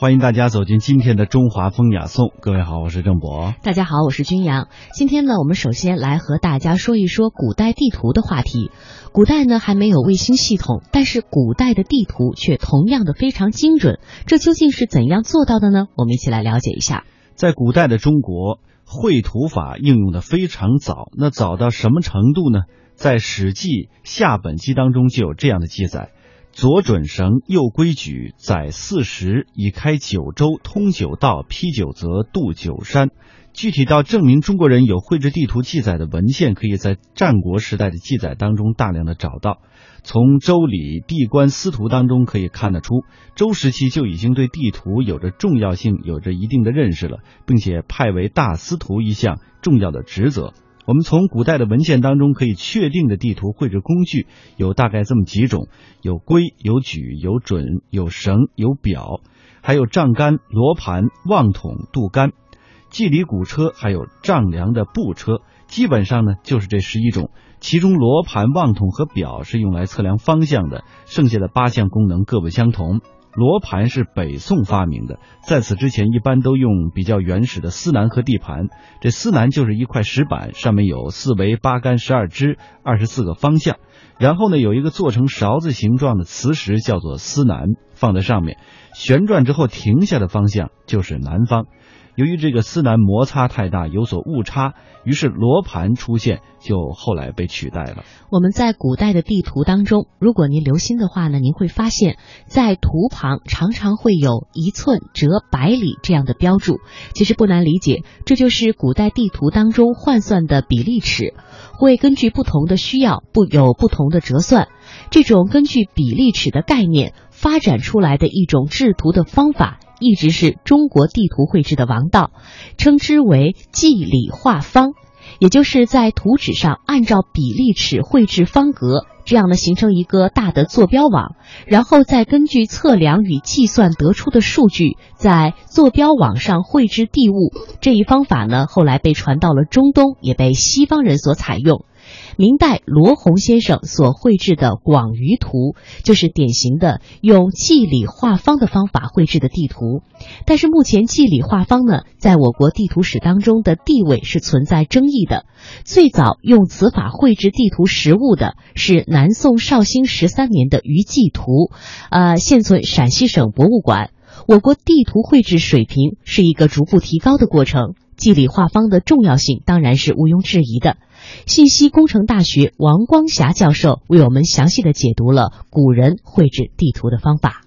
欢迎大家走进今天的中华风雅颂。各位好，我是郑博。大家好，我是君阳。今天呢，我们首先来和大家说一说古代地图的话题。古代呢还没有卫星系统，但是古代的地图却同样的非常精准。这究竟是怎样做到的呢？我们一起来了解一下。在古代的中国，绘图法应用的非常早。那早到什么程度呢？在《史记·夏本纪》当中就有这样的记载。左准绳，右规矩，载四时，以开九州，通九道，披九泽，渡九山。具体到证明中国人有绘制地图记载的文献，可以在战国时代的记载当中大量的找到。从《周礼·地官司徒》当中可以看得出，周时期就已经对地图有着重要性，有着一定的认识了，并且派为大司徒一项重要的职责。我们从古代的文献当中可以确定的地图绘制工具有大概这么几种：有规、有矩、有准、有绳、有表，还有丈杆、罗盘、望筒、度杆、计里鼓车，还有丈量的步车。基本上呢，就是这十一种。其中罗盘、望筒和表是用来测量方向的，剩下的八项功能各不相同。罗盘是北宋发明的，在此之前一般都用比较原始的司南和地盘。这司南就是一块石板，上面有四维八杆十二支，二十四个方向。然后呢，有一个做成勺子形状的磁石，叫做司南，放在上面，旋转之后停下的方向就是南方。由于这个司南摩擦太大，有所误差，于是罗盘出现，就后来被取代了。我们在古代的地图当中，如果您留心的话呢，您会发现，在图旁常常会有一寸折百里这样的标注。其实不难理解，这就是古代地图当中换算的比例尺，会根据不同的需要不有不同的折算。这种根据比例尺的概念发展出来的一种制图的方法。一直是中国地图绘制的王道，称之为计里画方，也就是在图纸上按照比例尺绘制方格，这样呢形成一个大的坐标网，然后再根据测量与计算得出的数据，在坐标网上绘制地物。这一方法呢后来被传到了中东，也被西方人所采用。明代罗洪先生所绘制的《广舆图》就是典型的用计里画方的方法绘制的地图。但是目前计里画方呢，在我国地图史当中的地位是存在争议的。最早用此法绘制地图实物的是南宋绍兴十三年的《余记图》，呃，现存陕西省博物馆。我国地图绘制水平是一个逐步提高的过程，计里画方的重要性当然是毋庸置疑的。信息工程大学王光霞教授为我们详细的解读了古人绘制地图的方法。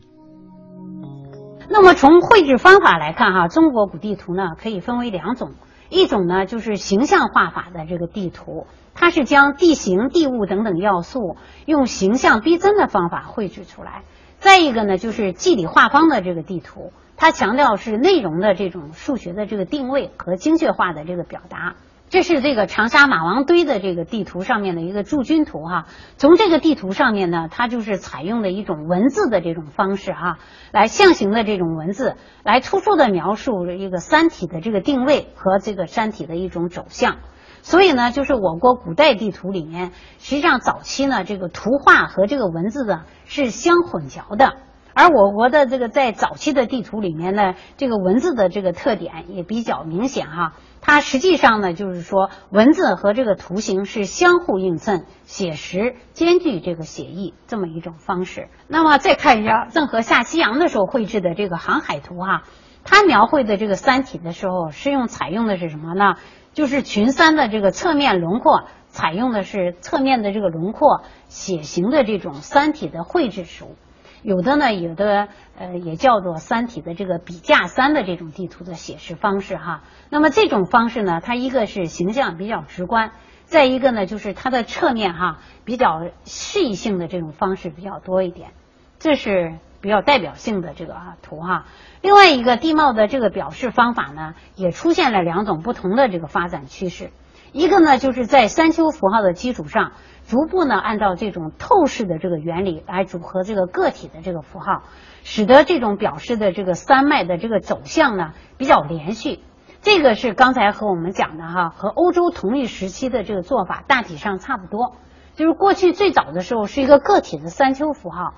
那么从绘制方法来看，哈，中国古地图呢可以分为两种，一种呢就是形象画法的这个地图，它是将地形、地物等等要素用形象逼真的方法绘制出来；再一个呢就是计里画方的这个地图，它强调是内容的这种数学的这个定位和精确化的这个表达。这是这个长沙马王堆的这个地图上面的一个驻军图哈。从这个地图上面呢，它就是采用的一种文字的这种方式哈，来象形的这种文字，来突出的描述一个山体的这个定位和这个山体的一种走向。所以呢，就是我国古代地图里面，实际上早期呢，这个图画和这个文字呢是相混淆的。而我国的这个在早期的地图里面呢，这个文字的这个特点也比较明显哈。它实际上呢，就是说文字和这个图形是相互映衬、写实兼具这个写意这么一种方式。那么再看一下郑和下西洋的时候绘制的这个航海图哈，它描绘的这个山体的时候是用采用的是什么呢？就是群山的这个侧面轮廓，采用的是侧面的这个轮廓写形的这种山体的绘制术。有的呢，有的呃，也叫做三体的这个笔架三的这种地图的写实方式哈。那么这种方式呢，它一个是形象比较直观，再一个呢，就是它的侧面哈比较示意性的这种方式比较多一点，这是比较代表性的这个图哈。另外一个地貌的这个表示方法呢，也出现了两种不同的这个发展趋势，一个呢就是在山丘符号的基础上。逐步呢，按照这种透视的这个原理来组合这个个体的这个符号，使得这种表示的这个山脉的这个走向呢比较连续。这个是刚才和我们讲的哈，和欧洲同一时期的这个做法大体上差不多。就是过去最早的时候是一个个体的山丘符号，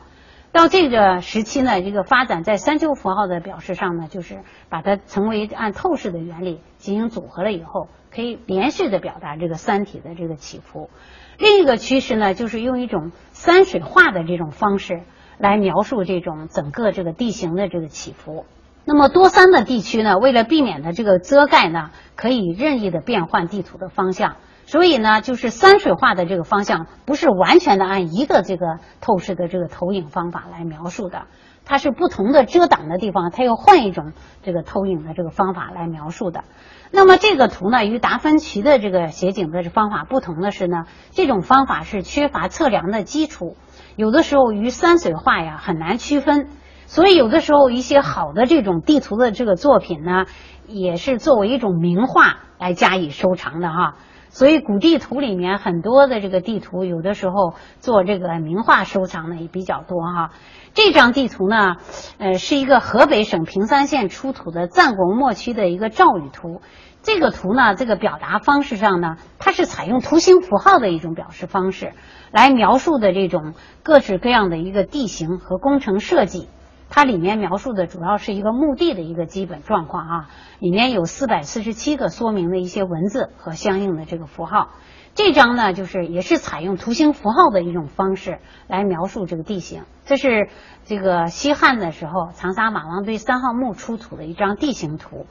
到这个时期呢，这个发展在三丘符号的表示上呢，就是把它成为按透视的原理进行组合了以后，可以连续的表达这个三体的这个起伏。另一个趋势呢，就是用一种山水画的这种方式来描述这种整个这个地形的这个起伏。那么多山的地区呢，为了避免的这个遮盖呢，可以任意的变换地图的方向。所以呢，就是山水画的这个方向不是完全的按一个这个透视的这个投影方法来描述的，它是不同的遮挡的地方，它又换一种这个投影的这个方法来描述的。那么这个图呢，与达芬奇的这个写景的方法不同的是呢，这种方法是缺乏测量的基础，有的时候与山水画呀很难区分，所以有的时候一些好的这种地图的这个作品呢，也是作为一种名画来加以收藏的哈。所以古地图里面很多的这个地图，有的时候做这个名画收藏的也比较多哈。这张地图呢，呃，是一个河北省平山县出土的战国末期的一个赵语图。这个图呢，这个表达方式上呢，它是采用图形符号的一种表示方式，来描述的这种各式各样的一个地形和工程设计。它里面描述的主要是一个墓地的一个基本状况啊，里面有四百四十七个说明的一些文字和相应的这个符号。这张呢，就是也是采用图形符号的一种方式来描述这个地形。这是这个西汉的时候长沙马王堆三号墓出土的一张地形图。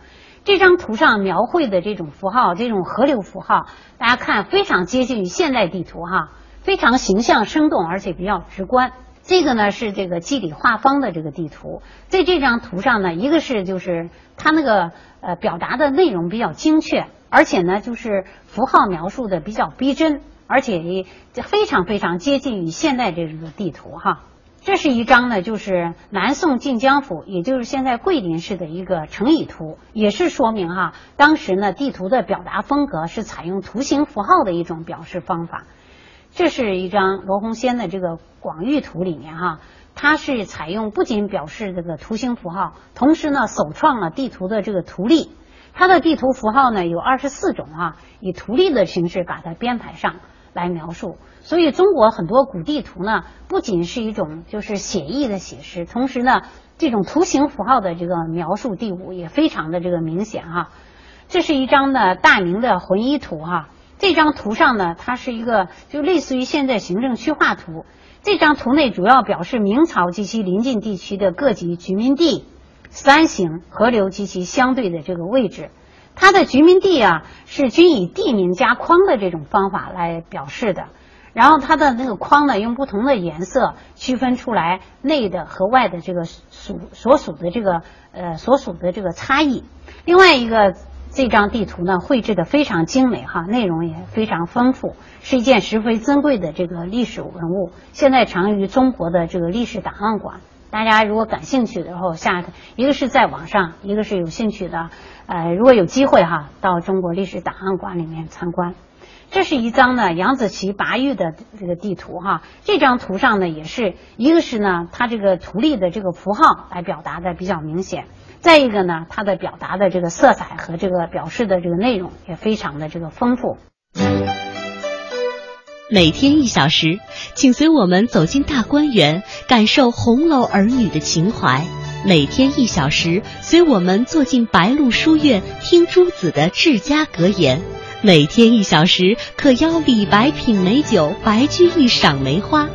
这张图上描绘的这种符号，这种河流符号，大家看非常接近于现代地图哈，非常形象生动，而且比较直观。这个呢是这个肌理画方的这个地图，在这张图上呢，一个是就是它那个呃表达的内容比较精确，而且呢就是符号描述的比较逼真，而且也非常非常接近于现代这个地图哈。这是一张呢就是南宋晋江府，也就是现在桂林市的一个成乙图，也是说明哈当时呢地图的表达风格是采用图形符号的一种表示方法。这是一张罗洪先的这个广域图里面哈，它是采用不仅表示这个图形符号，同时呢首创了地图的这个图例。它的地图符号呢有二十四种啊，以图例的形式把它编排上来描述。所以中国很多古地图呢，不仅是一种就是写意的写实，同时呢这种图形符号的这个描述地物也非常的这个明显哈。这是一张呢大明的浑仪图哈。这张图上呢，它是一个就类似于现在行政区划图。这张图内主要表示明朝及其邻近地区的各级居民地、山形、河流及其相对的这个位置。它的居民地啊，是均以地名加框的这种方法来表示的。然后它的那个框呢，用不同的颜色区分出来内的和外的这个属所属的这个呃所属的这个差异。另外一个。这张地图呢，绘制的非常精美哈，内容也非常丰富，是一件十分珍贵的这个历史文物。现在藏于中国的这个历史档案馆。大家如果感兴趣的时候，下一个是在网上，一个是有兴趣的，呃，如果有机会哈，到中国历史档案馆里面参观。这是一张呢杨子琪拔玉的这个地图哈，这张图上呢也是一个是呢它这个图例的这个符号来表达的比较明显。再一个呢，它的表达的这个色彩和这个表示的这个内容也非常的这个丰富。每天一小时，请随我们走进大观园，感受红楼儿女的情怀。每天一小时，随我们坐进白鹿书院，听朱子的治家格言。每天一小时，可邀李白品美酒，白居易赏梅花。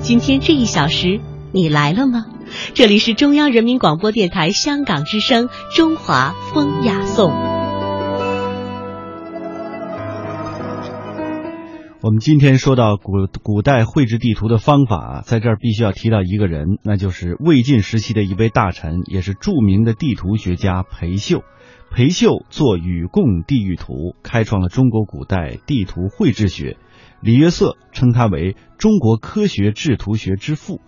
今天这一小时，你来了吗？这里是中央人民广播电台香港之声《中华风雅颂》。我们今天说到古古代绘制地图的方法，在这儿必须要提到一个人，那就是魏晋时期的一位大臣，也是著名的地图学家裴秀。裴秀作《禹贡地域图》，开创了中国古代地图绘制学。李约瑟称他为中国科学制图学之父。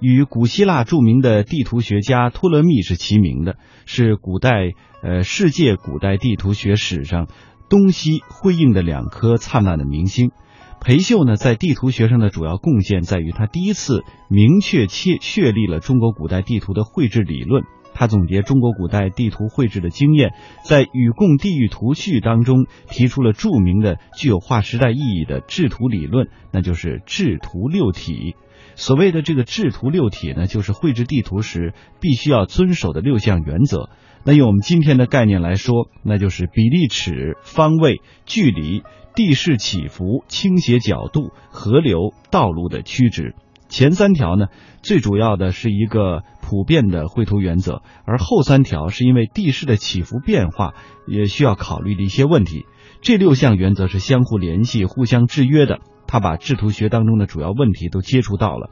与古希腊著名的地图学家托勒密是齐名的，是古代呃世界古代地图学史上东西辉映的两颗灿烂的明星。裴秀呢，在地图学上的主要贡献在于他第一次明确确确立了中国古代地图的绘制理论。他总结中国古代地图绘制的经验，在《禹贡地域图序》当中提出了著名的具有划时代意义的制图理论，那就是制图六体。所谓的这个制图六体呢，就是绘制地图时必须要遵守的六项原则。那用我们今天的概念来说，那就是比例尺、方位、距离、地势起伏、倾斜角度、河流、道路的曲直。前三条呢，最主要的是一个普遍的绘图原则，而后三条是因为地势的起伏变化，也需要考虑的一些问题。这六项原则是相互联系、互相制约的。他把制图学当中的主要问题都接触到了。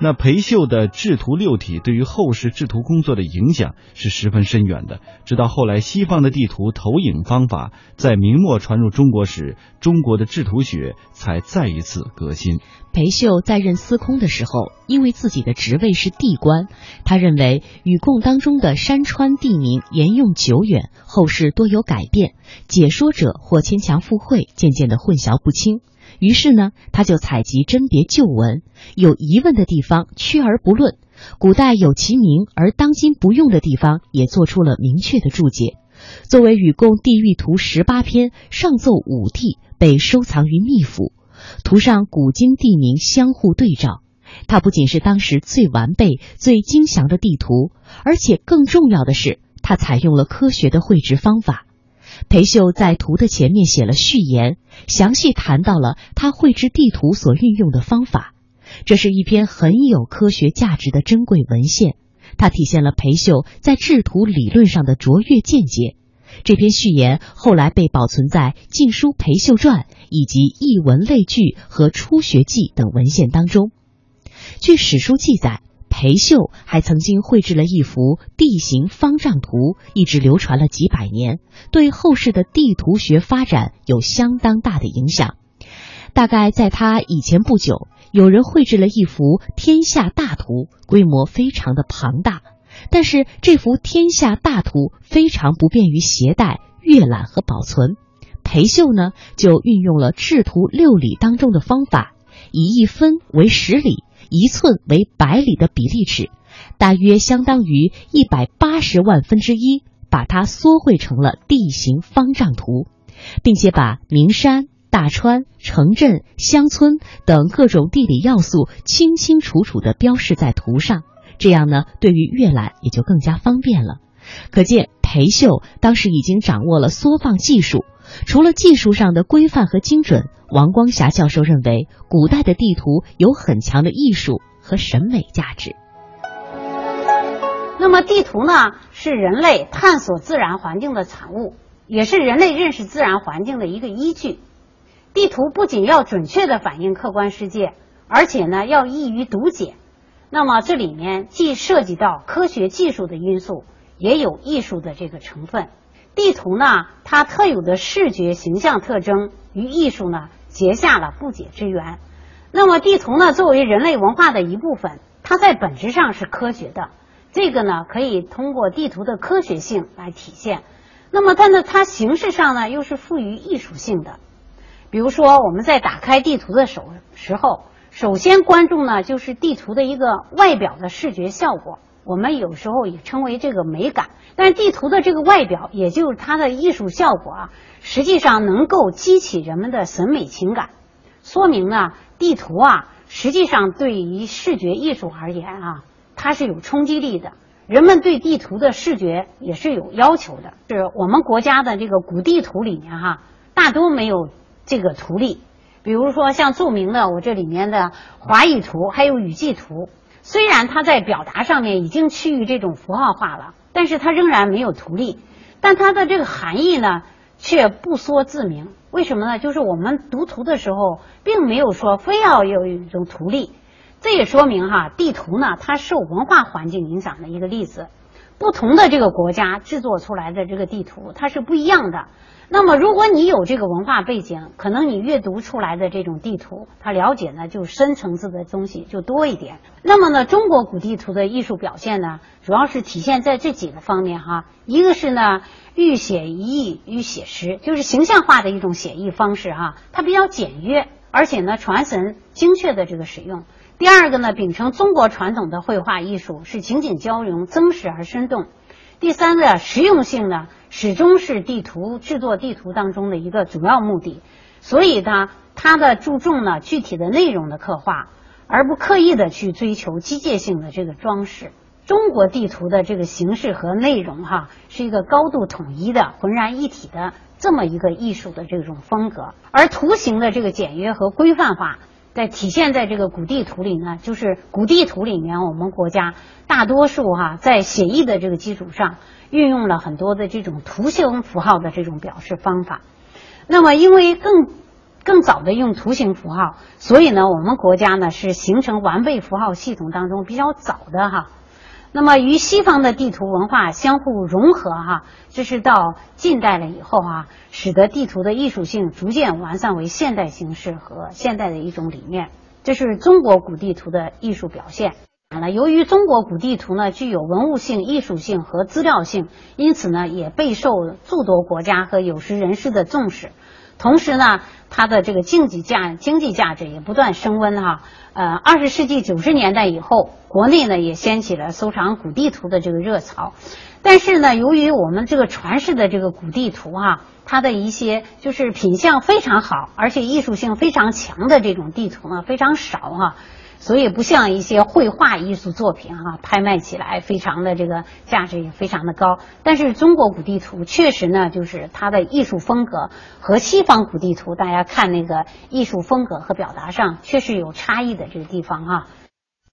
那裴秀的制图六体对于后世制图工作的影响是十分深远的。直到后来，西方的地图投影方法在明末传入中国时，中国的制图学才再一次革新。裴秀在任司空的时候，因为自己的职位是地官，他认为禹贡当中的山川地名沿用久远，后世多有改变，解说者或牵强附会，渐渐的混淆不清。于是呢，他就采集甄别旧文，有疑问的地方缺而不论，古代有其名而当今不用的地方也做出了明确的注解。作为《禹贡地域图》十八篇上奏五帝，被收藏于秘府。图上古今地名相互对照，它不仅是当时最完备、最精详的地图，而且更重要的是，它采用了科学的绘制方法。裴秀在图的前面写了序言，详细谈到了他绘制地图所运用的方法。这是一篇很有科学价值的珍贵文献，它体现了裴秀在制图理论上的卓越见解。这篇序言后来被保存在《晋书·裴秀传》以及《译文类聚》和《初学记》等文献当中。据史书记载。裴秀还曾经绘制了一幅地形方丈图，一直流传了几百年，对后世的地图学发展有相当大的影响。大概在他以前不久，有人绘制了一幅天下大图，规模非常的庞大，但是这幅天下大图非常不便于携带、阅览和保存。裴秀呢，就运用了制图六里当中的方法，以一分为十里。一寸为百里的比例尺，大约相当于一百八十万分之一，把它缩绘成了地形方丈图，并且把名山、大川、城镇、乡村等各种地理要素清清楚楚地标示在图上。这样呢，对于阅览也就更加方便了。可见裴秀当时已经掌握了缩放技术。除了技术上的规范和精准，王光霞教授认为，古代的地图有很强的艺术和审美价值。那么，地图呢，是人类探索自然环境的产物，也是人类认识自然环境的一个依据。地图不仅要准确的反映客观世界，而且呢，要易于读解。那么，这里面既涉及到科学技术的因素，也有艺术的这个成分。地图呢，它特有的视觉形象特征与艺术呢结下了不解之缘。那么，地图呢作为人类文化的一部分，它在本质上是科学的。这个呢可以通过地图的科学性来体现。那么，但呢它形式上呢又是富于艺术性的。比如说，我们在打开地图的时时候，首先关注呢就是地图的一个外表的视觉效果。我们有时候也称为这个美感，但是地图的这个外表，也就是它的艺术效果啊，实际上能够激起人们的审美情感，说明呢，地图啊，实际上对于视觉艺术而言啊，它是有冲击力的。人们对地图的视觉也是有要求的。是我们国家的这个古地图里面哈，大多没有这个图例，比如说像著名的我这里面的华语图，还有雨季图。虽然它在表达上面已经趋于这种符号化了，但是它仍然没有图例，但它的这个含义呢却不说自明。为什么呢？就是我们读图的时候，并没有说非要有一种图例，这也说明哈，地图呢它受文化环境影响的一个例子。不同的这个国家制作出来的这个地图，它是不一样的。那么，如果你有这个文化背景，可能你阅读出来的这种地图，它了解呢就深层次的东西就多一点。那么呢，中国古地图的艺术表现呢，主要是体现在这几个方面哈。一个是呢，寓写意与写实，就是形象化的一种写意方式哈，它比较简约，而且呢传神精确的这个使用。第二个呢，秉承中国传统的绘画艺术，是情景交融、真实而生动。第三个实用性呢，始终是地图制作地图当中的一个主要目的，所以呢，它的注重呢具体的内容的刻画，而不刻意的去追求机械性的这个装饰。中国地图的这个形式和内容哈，是一个高度统一的、浑然一体的这么一个艺术的这种风格，而图形的这个简约和规范化。在体现在这个古地图里呢，就是古地图里面，我们国家大多数哈在写意的这个基础上，运用了很多的这种图形符号的这种表示方法。那么，因为更更早的用图形符号，所以呢，我们国家呢是形成完备符号系统当中比较早的哈。那么与西方的地图文化相互融合哈，这是到近代了以后哈，使得地图的艺术性逐渐完善为现代形式和现代的一种理念。这是中国古地图的艺术表现。那由于中国古地图呢具有文物性、艺术性和资料性，因此呢也备受诸多国家和有识人士的重视。同时呢，它的这个经济价经济价值也不断升温哈。呃，二十世纪九十年代以后，国内呢也掀起了收藏古地图的这个热潮。但是呢，由于我们这个传世的这个古地图哈，它的一些就是品相非常好，而且艺术性非常强的这种地图呢非常少哈。所以不像一些绘画艺术作品哈，拍卖起来非常的这个价值也非常的高。但是中国古地图确实呢，就是它的艺术风格和西方古地图，大家看那个艺术风格和表达上确实有差异的这个地方哈。